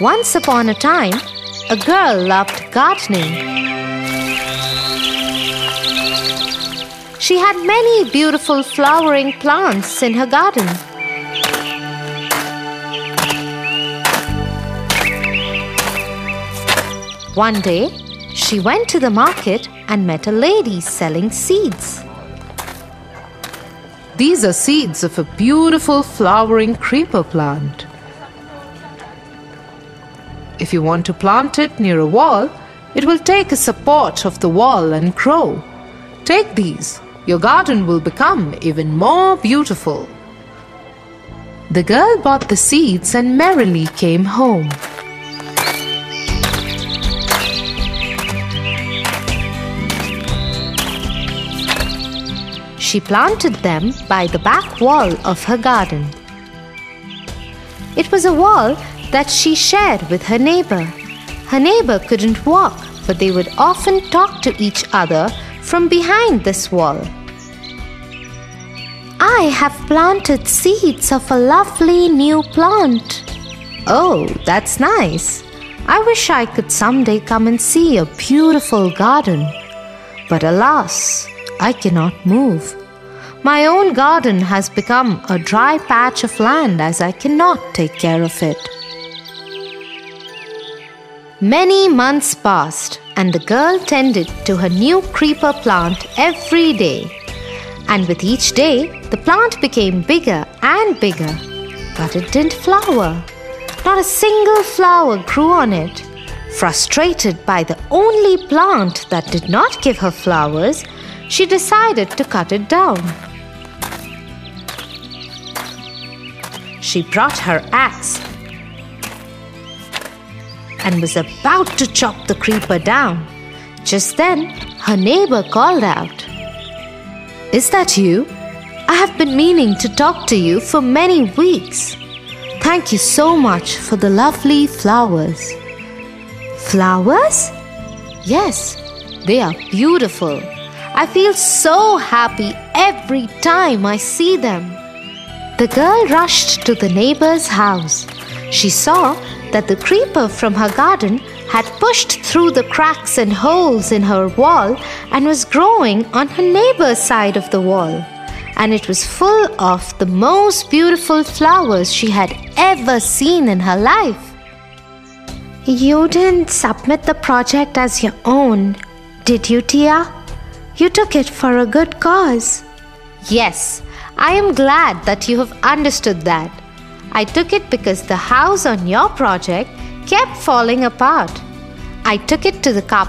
Once upon a time, a girl loved gardening. She had many beautiful flowering plants in her garden. One day, she went to the market and met a lady selling seeds. These are seeds of a beautiful flowering creeper plant. If you want to plant it near a wall, it will take a support of the wall and grow. Take these. Your garden will become even more beautiful. The girl bought the seeds and merrily came home. She planted them by the back wall of her garden. It was a wall that she shared with her neighbor. Her neighbor couldn't walk, but they would often talk to each other from behind this wall. I have planted seeds of a lovely new plant. Oh, that's nice. I wish I could someday come and see a beautiful garden. But alas, I cannot move. My own garden has become a dry patch of land as I cannot take care of it. Many months passed, and the girl tended to her new creeper plant every day. And with each day, the plant became bigger and bigger. But it didn't flower. Not a single flower grew on it. Frustrated by the only plant that did not give her flowers, she decided to cut it down. She brought her axe and was about to chop the creeper down. Just then, her neighbor called out, Is that you? I have been meaning to talk to you for many weeks. Thank you so much for the lovely flowers. Flowers? Yes, they are beautiful. I feel so happy every time I see them. The girl rushed to the neighbor's house. She saw that the creeper from her garden had pushed through the cracks and holes in her wall and was growing on her neighbor's side of the wall. And it was full of the most beautiful flowers she had ever seen in her life. You didn't submit the project as your own, did you, Tia? You took it for a good cause. Yes, I am glad that you have understood that. I took it because the house on your project kept falling apart. I took it to the carpenter